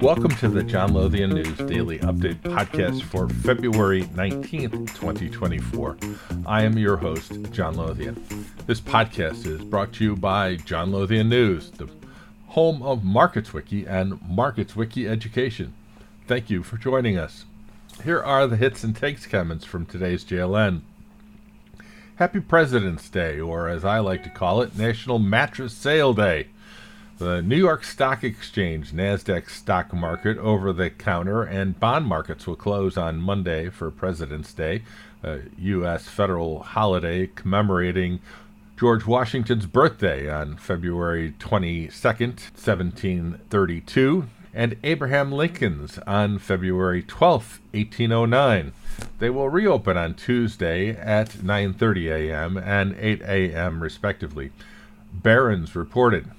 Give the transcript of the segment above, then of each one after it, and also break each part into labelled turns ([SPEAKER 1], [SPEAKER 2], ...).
[SPEAKER 1] Welcome to the John Lothian News Daily Update podcast for February 19th, 2024. I am your host, John Lothian. This podcast is brought to you by John Lothian News, the home of MarketsWiki and MarketsWiki Education. Thank you for joining us. Here are the hits and takes comments from today's JLN. Happy President's Day, or as I like to call it, National Mattress Sale Day. The New York Stock Exchange, NASDAQ stock market, over the counter, and bond markets will close on Monday for President's Day, a U.S. federal holiday commemorating George Washington's birthday on February 22nd, 1732, and Abraham Lincoln's on February 12, 1809. They will reopen on Tuesday at 9:30 a.m. and 8 a.m. respectively. Barron's reported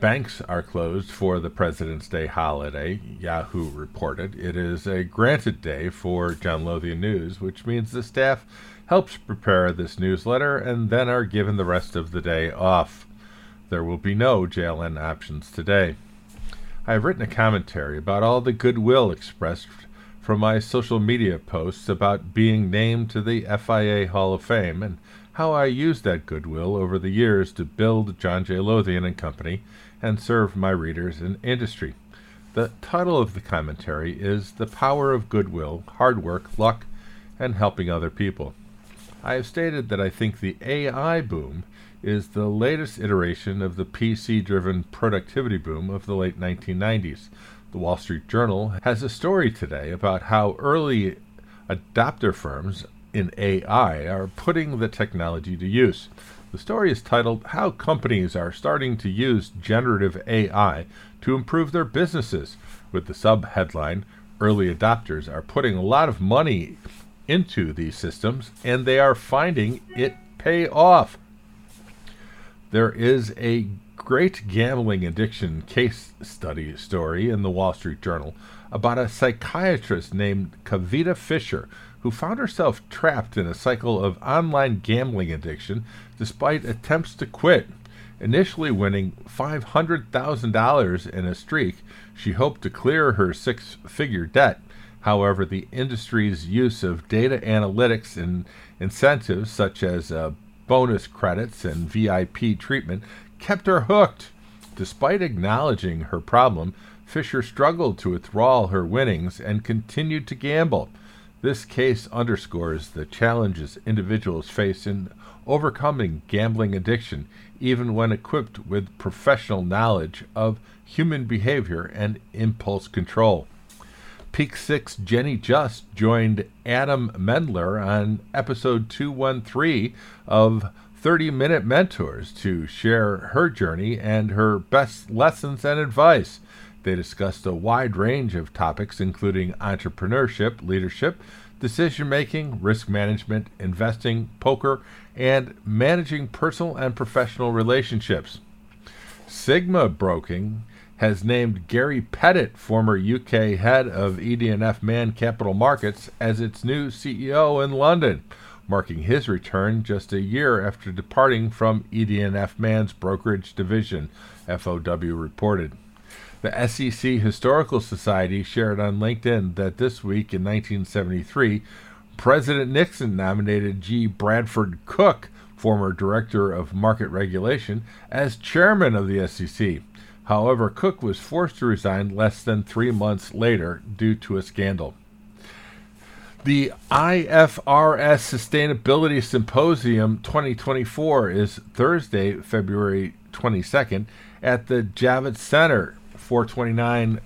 [SPEAKER 1] banks are closed for the President's Day holiday, Yahoo reported. It is a granted day for John Lothian News, which means the staff helps prepare this newsletter and then are given the rest of the day off. There will be no JLN options today. I have written a commentary about all the goodwill expressed from my social media posts about being named to the FIA Hall of Fame and how I used that goodwill over the years to build John J. Lothian and Company and serve my readers and industry. The title of the commentary is The Power of Goodwill, Hard Work, Luck, and Helping Other People. I have stated that I think the AI boom is the latest iteration of the PC driven productivity boom of the late 1990s. The Wall Street Journal has a story today about how early adopter firms in AI are putting the technology to use. The story is titled How Companies Are Starting to Use Generative AI to Improve Their Businesses, with the sub headline Early Adopters Are Putting a Lot of Money into these systems and they are finding it pay off. There is a great gambling addiction case study story in the Wall Street Journal about a psychiatrist named Kavita Fisher who found herself trapped in a cycle of online gambling addiction despite attempts to quit. Initially winning $500,000 in a streak, she hoped to clear her six figure debt. However, the industry's use of data analytics and incentives, such as uh, bonus credits and VIP treatment, kept her hooked. Despite acknowledging her problem, Fisher struggled to withdraw her winnings and continued to gamble. This case underscores the challenges individuals face in overcoming gambling addiction, even when equipped with professional knowledge of human behavior and impulse control. PEAK6 Jenny Just joined Adam Mendler on episode 213 of 30 Minute Mentors to share her journey and her best lessons and advice. They discussed a wide range of topics, including entrepreneurship, leadership, decision making, risk management, investing, poker, and managing personal and professional relationships. Sigma Broking has named Gary Pettit, former UK head of ED&F Man Capital Markets, as its new CEO in London, marking his return just a year after departing from ED&F Man's brokerage division, FOW reported. The SEC Historical Society shared on LinkedIn that this week in 1973, President Nixon nominated G. Bradford Cook, former director of market regulation, as chairman of the SEC. However, Cook was forced to resign less than three months later due to a scandal. The IFRS Sustainability Symposium 2024 is Thursday, February 22nd at the Javits Center 429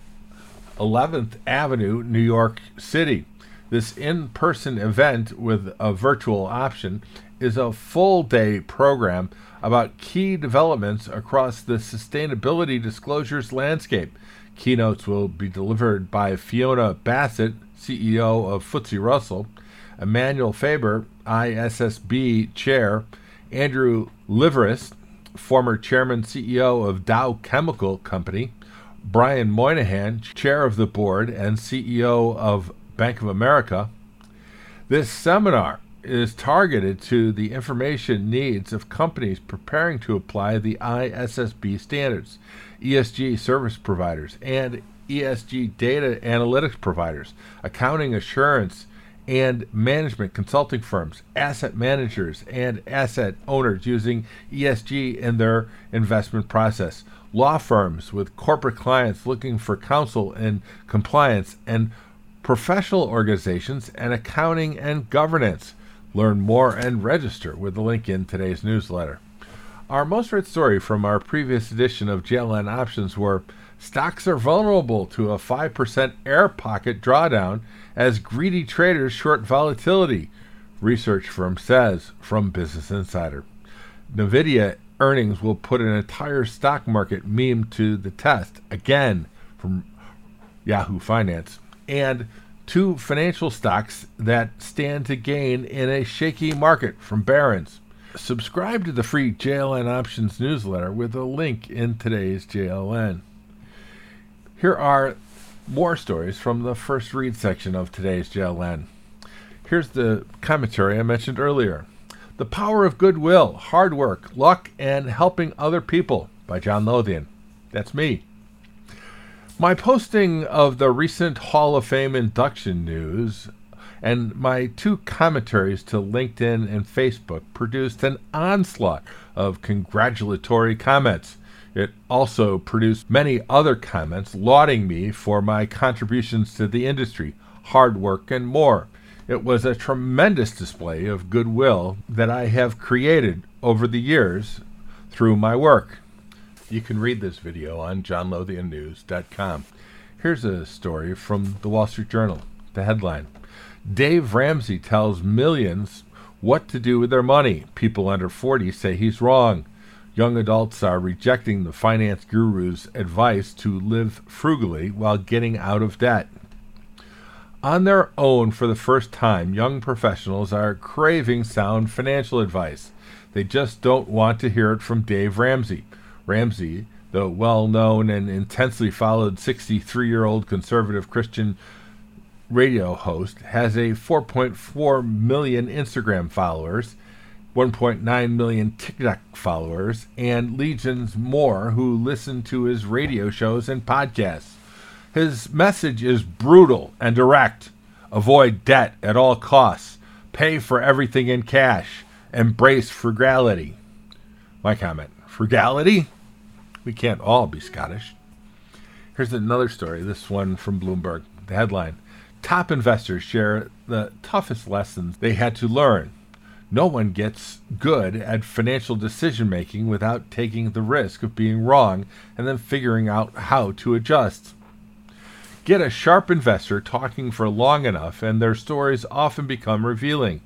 [SPEAKER 1] 11th Avenue, New York City. This in person event with a virtual option is a full day program about key developments across the sustainability disclosures landscape. Keynotes will be delivered by Fiona Bassett, CEO of FTSE Russell, Emmanuel Faber, ISSB Chair, Andrew Liveris, former Chairman CEO of Dow Chemical Company, Brian Moynihan, chair of the board and CEO of Bank of America. This seminar is targeted to the information needs of companies preparing to apply the ISSB standards, ESG service providers, and ESG data analytics providers, accounting assurance and management consulting firms, asset managers, and asset owners using ESG in their investment process, law firms with corporate clients looking for counsel and compliance, and professional organizations and accounting and governance. Learn more and register with the link in today's newsletter. Our most read story from our previous edition of JLN Options were stocks are vulnerable to a 5% air pocket drawdown as greedy traders short volatility, research firm says from Business Insider. NVIDIA earnings will put an entire stock market meme to the test, again from Yahoo Finance. And two financial stocks that stand to gain in a shaky market from Barron's. Subscribe to the free JLN Options newsletter with a link in today's JLN. Here are more stories from the first read section of today's JLN. Here's the commentary I mentioned earlier The Power of Goodwill, Hard Work, Luck, and Helping Other People by John Lothian. That's me. My posting of the recent Hall of Fame induction news and my two commentaries to LinkedIn and Facebook produced an onslaught of congratulatory comments. It also produced many other comments lauding me for my contributions to the industry, hard work, and more. It was a tremendous display of goodwill that I have created over the years through my work. You can read this video on johnlothiannews.com. Here's a story from the Wall Street Journal. The headline Dave Ramsey tells millions what to do with their money. People under 40 say he's wrong. Young adults are rejecting the finance guru's advice to live frugally while getting out of debt. On their own, for the first time, young professionals are craving sound financial advice. They just don't want to hear it from Dave Ramsey. Ramsey, the well known and intensely followed 63 year old conservative Christian radio host, has a 4.4 million Instagram followers 1.9 million TikTok followers, and legions more who listen to his radio shows and podcasts. His message is brutal and direct avoid debt at all costs, pay for everything in cash, embrace frugality. My comment frugality? We can't all be Scottish. Here's another story, this one from Bloomberg. The headline Top investors share the toughest lessons they had to learn no one gets good at financial decision making without taking the risk of being wrong and then figuring out how to adjust. Get a sharp investor talking for long enough, and their stories often become revealing.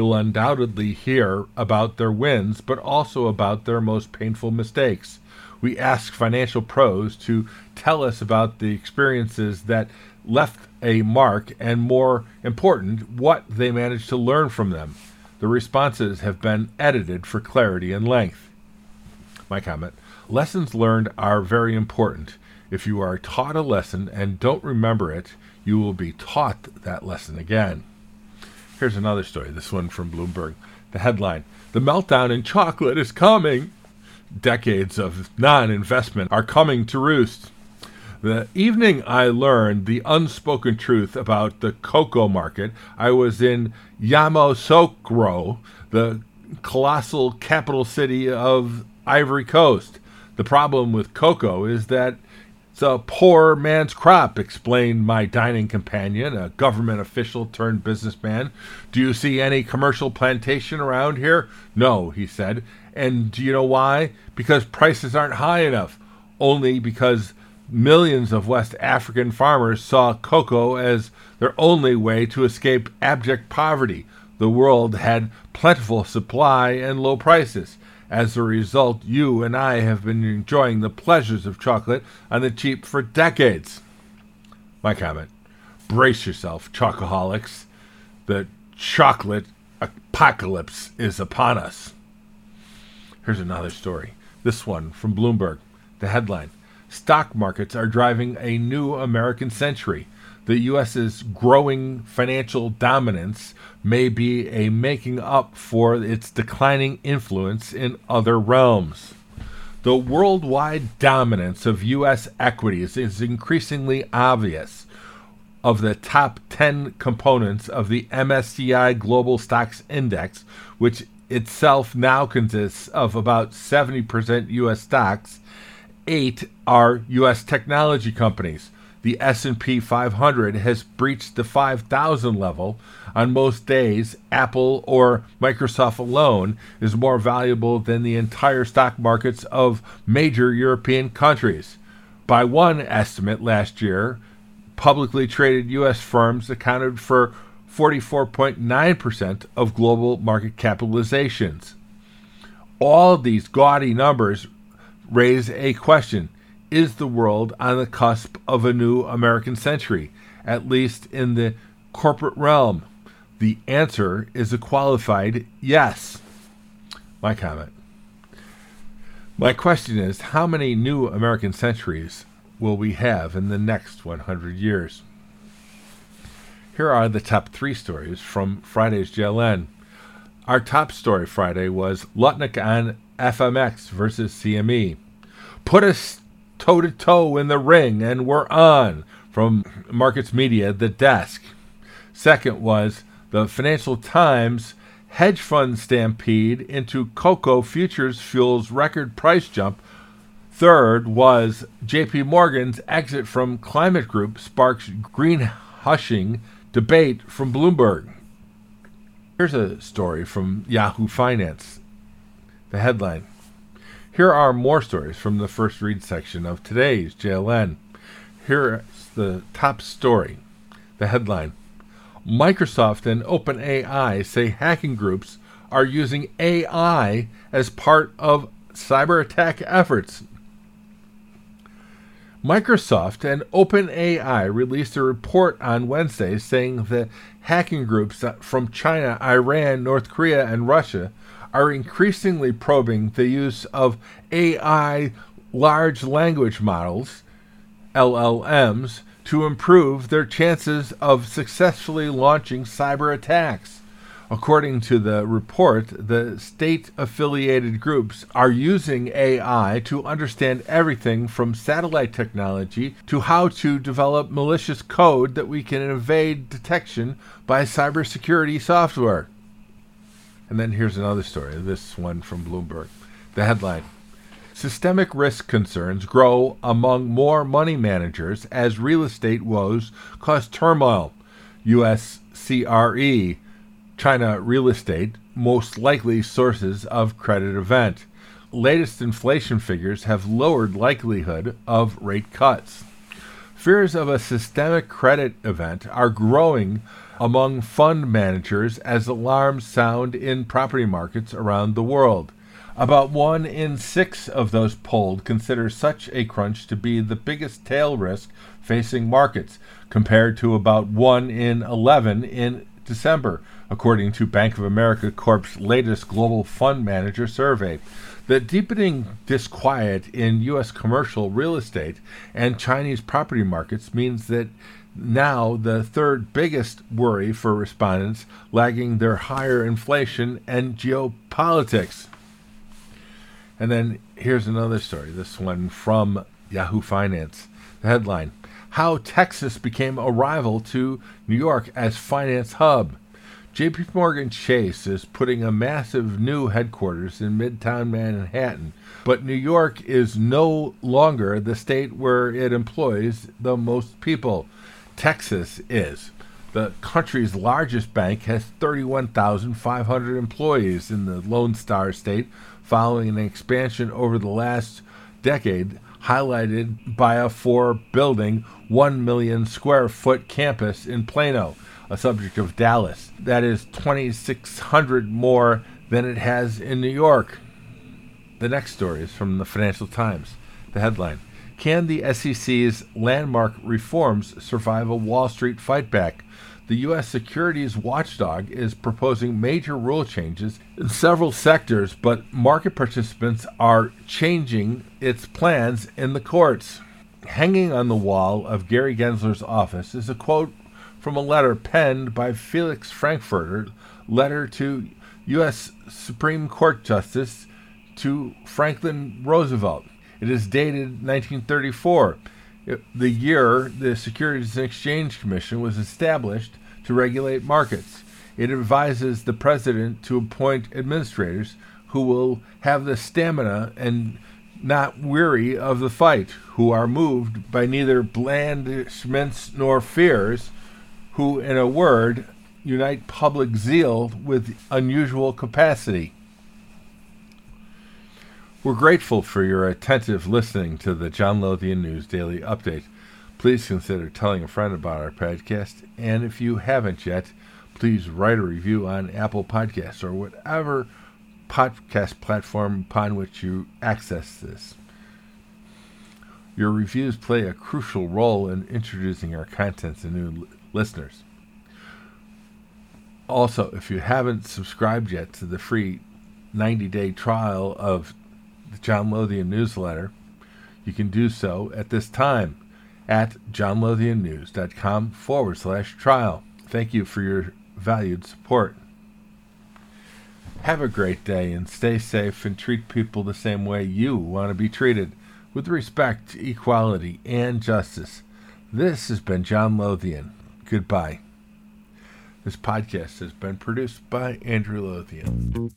[SPEAKER 1] You'll undoubtedly hear about their wins, but also about their most painful mistakes. We ask financial pros to tell us about the experiences that left a mark, and more important, what they managed to learn from them. The responses have been edited for clarity and length. My comment Lessons learned are very important. If you are taught a lesson and don't remember it, you will be taught that lesson again. Here's another story, this one from Bloomberg. The headline The meltdown in chocolate is coming. Decades of non investment are coming to roost. The evening I learned the unspoken truth about the cocoa market, I was in Yamoussoukro, the colossal capital city of Ivory Coast. The problem with cocoa is that a poor man's crop, explained my dining companion, a government official turned businessman. Do you see any commercial plantation around here? No, he said. And do you know why? Because prices aren't high enough. Only because millions of West African farmers saw cocoa as their only way to escape abject poverty. The world had plentiful supply and low prices. As a result, you and I have been enjoying the pleasures of chocolate on the cheap for decades. My comment brace yourself, chocoholics. The chocolate apocalypse is upon us. Here's another story. This one from Bloomberg. The headline Stock markets are driving a new American century. the U.S.'s growing financial dominance may be a making up for its declining influence in other realms. The worldwide dominance of U.S. equities is increasingly obvious. Of the top 10 components of the MSCI Global Stocks Index, which itself now consists of about 70% U.S. stocks, eight are U.S. technology companies. The S&P 500 has breached the 5000 level. On most days Apple or Microsoft alone is more valuable than the entire stock markets of major European countries. By one estimate last year publicly traded US firms accounted for 44.9% of global market capitalizations. All these gaudy numbers raise a question is the world on the cusp of a new American century, at least in the corporate realm? The answer is a qualified yes. My comment. My question is how many new American centuries will we have in the next 100 years? Here are the top three stories from Friday's JLN. Our top story Friday was Lutnick on FMX versus CME. Put us toe to toe in the ring, and we're on from Markets Media, the desk. Second was the Financial Times hedge fund stampede into cocoa futures fuels record price jump. Third was JP Morgan's exit from Climate Group sparks green hushing debate from Bloomberg. Here's a story from Yahoo Finance. The headline here are more stories from the first read section of today's JLN. Here's the top story the headline Microsoft and OpenAI say hacking groups are using AI as part of cyber attack efforts. Microsoft and OpenAI released a report on Wednesday saying that hacking groups from China, Iran, North Korea, and Russia are increasingly probing the use of AI large language models, LLMs, to improve their chances of successfully launching cyber attacks. According to the report, the state affiliated groups are using AI to understand everything from satellite technology to how to develop malicious code that we can evade detection by cybersecurity software. And then here's another story, this one from Bloomberg. The headline Systemic risk concerns grow among more money managers as real estate woes cause turmoil. U.S. CRE, China real estate, most likely sources of credit event. Latest inflation figures have lowered likelihood of rate cuts. Fears of a systemic credit event are growing among fund managers as alarms sound in property markets around the world. About one in six of those polled consider such a crunch to be the biggest tail risk facing markets, compared to about one in 11 in December, according to Bank of America Corp's latest global fund manager survey. The deepening disquiet in U.S. commercial real estate and Chinese property markets means that now the third biggest worry for respondents, lagging their higher inflation and geopolitics. And then here's another story, this one from Yahoo Finance. The headline How Texas Became a Rival to New York as Finance Hub. JP Morgan Chase is putting a massive new headquarters in Midtown Manhattan, but New York is no longer the state where it employs the most people. Texas is. The country's largest bank has 31,500 employees in the Lone Star State following an expansion over the last decade, highlighted by a four building, 1 million square foot campus in Plano, a subject of Dallas. That is 2,600 more than it has in New York. The next story is from the Financial Times. The headline can the SEC's landmark reforms survive a Wall Street fight back? The U.S. securities watchdog is proposing major rule changes in several sectors, but market participants are changing its plans in the courts. hanging on the wall of Gary Gensler's office is a quote from a letter penned by Felix Frankfurter, letter to U.S. Supreme Court Justice to Franklin Roosevelt. It is dated 1934, the year the Securities and Exchange Commission was established to regulate markets. It advises the president to appoint administrators who will have the stamina and not weary of the fight, who are moved by neither blandishments nor fears, who, in a word, unite public zeal with unusual capacity. We're grateful for your attentive listening to the John Lothian News Daily Update. Please consider telling a friend about our podcast, and if you haven't yet, please write a review on Apple Podcasts or whatever podcast platform upon which you access this. Your reviews play a crucial role in introducing our content to new listeners. Also, if you haven't subscribed yet to the free 90 day trial of the John Lothian newsletter, you can do so at this time at johnlothiannews.com forward slash trial. Thank you for your valued support. Have a great day and stay safe and treat people the same way you want to be treated with respect, equality, and justice. This has been John Lothian. Goodbye. This podcast has been produced by Andrew Lothian.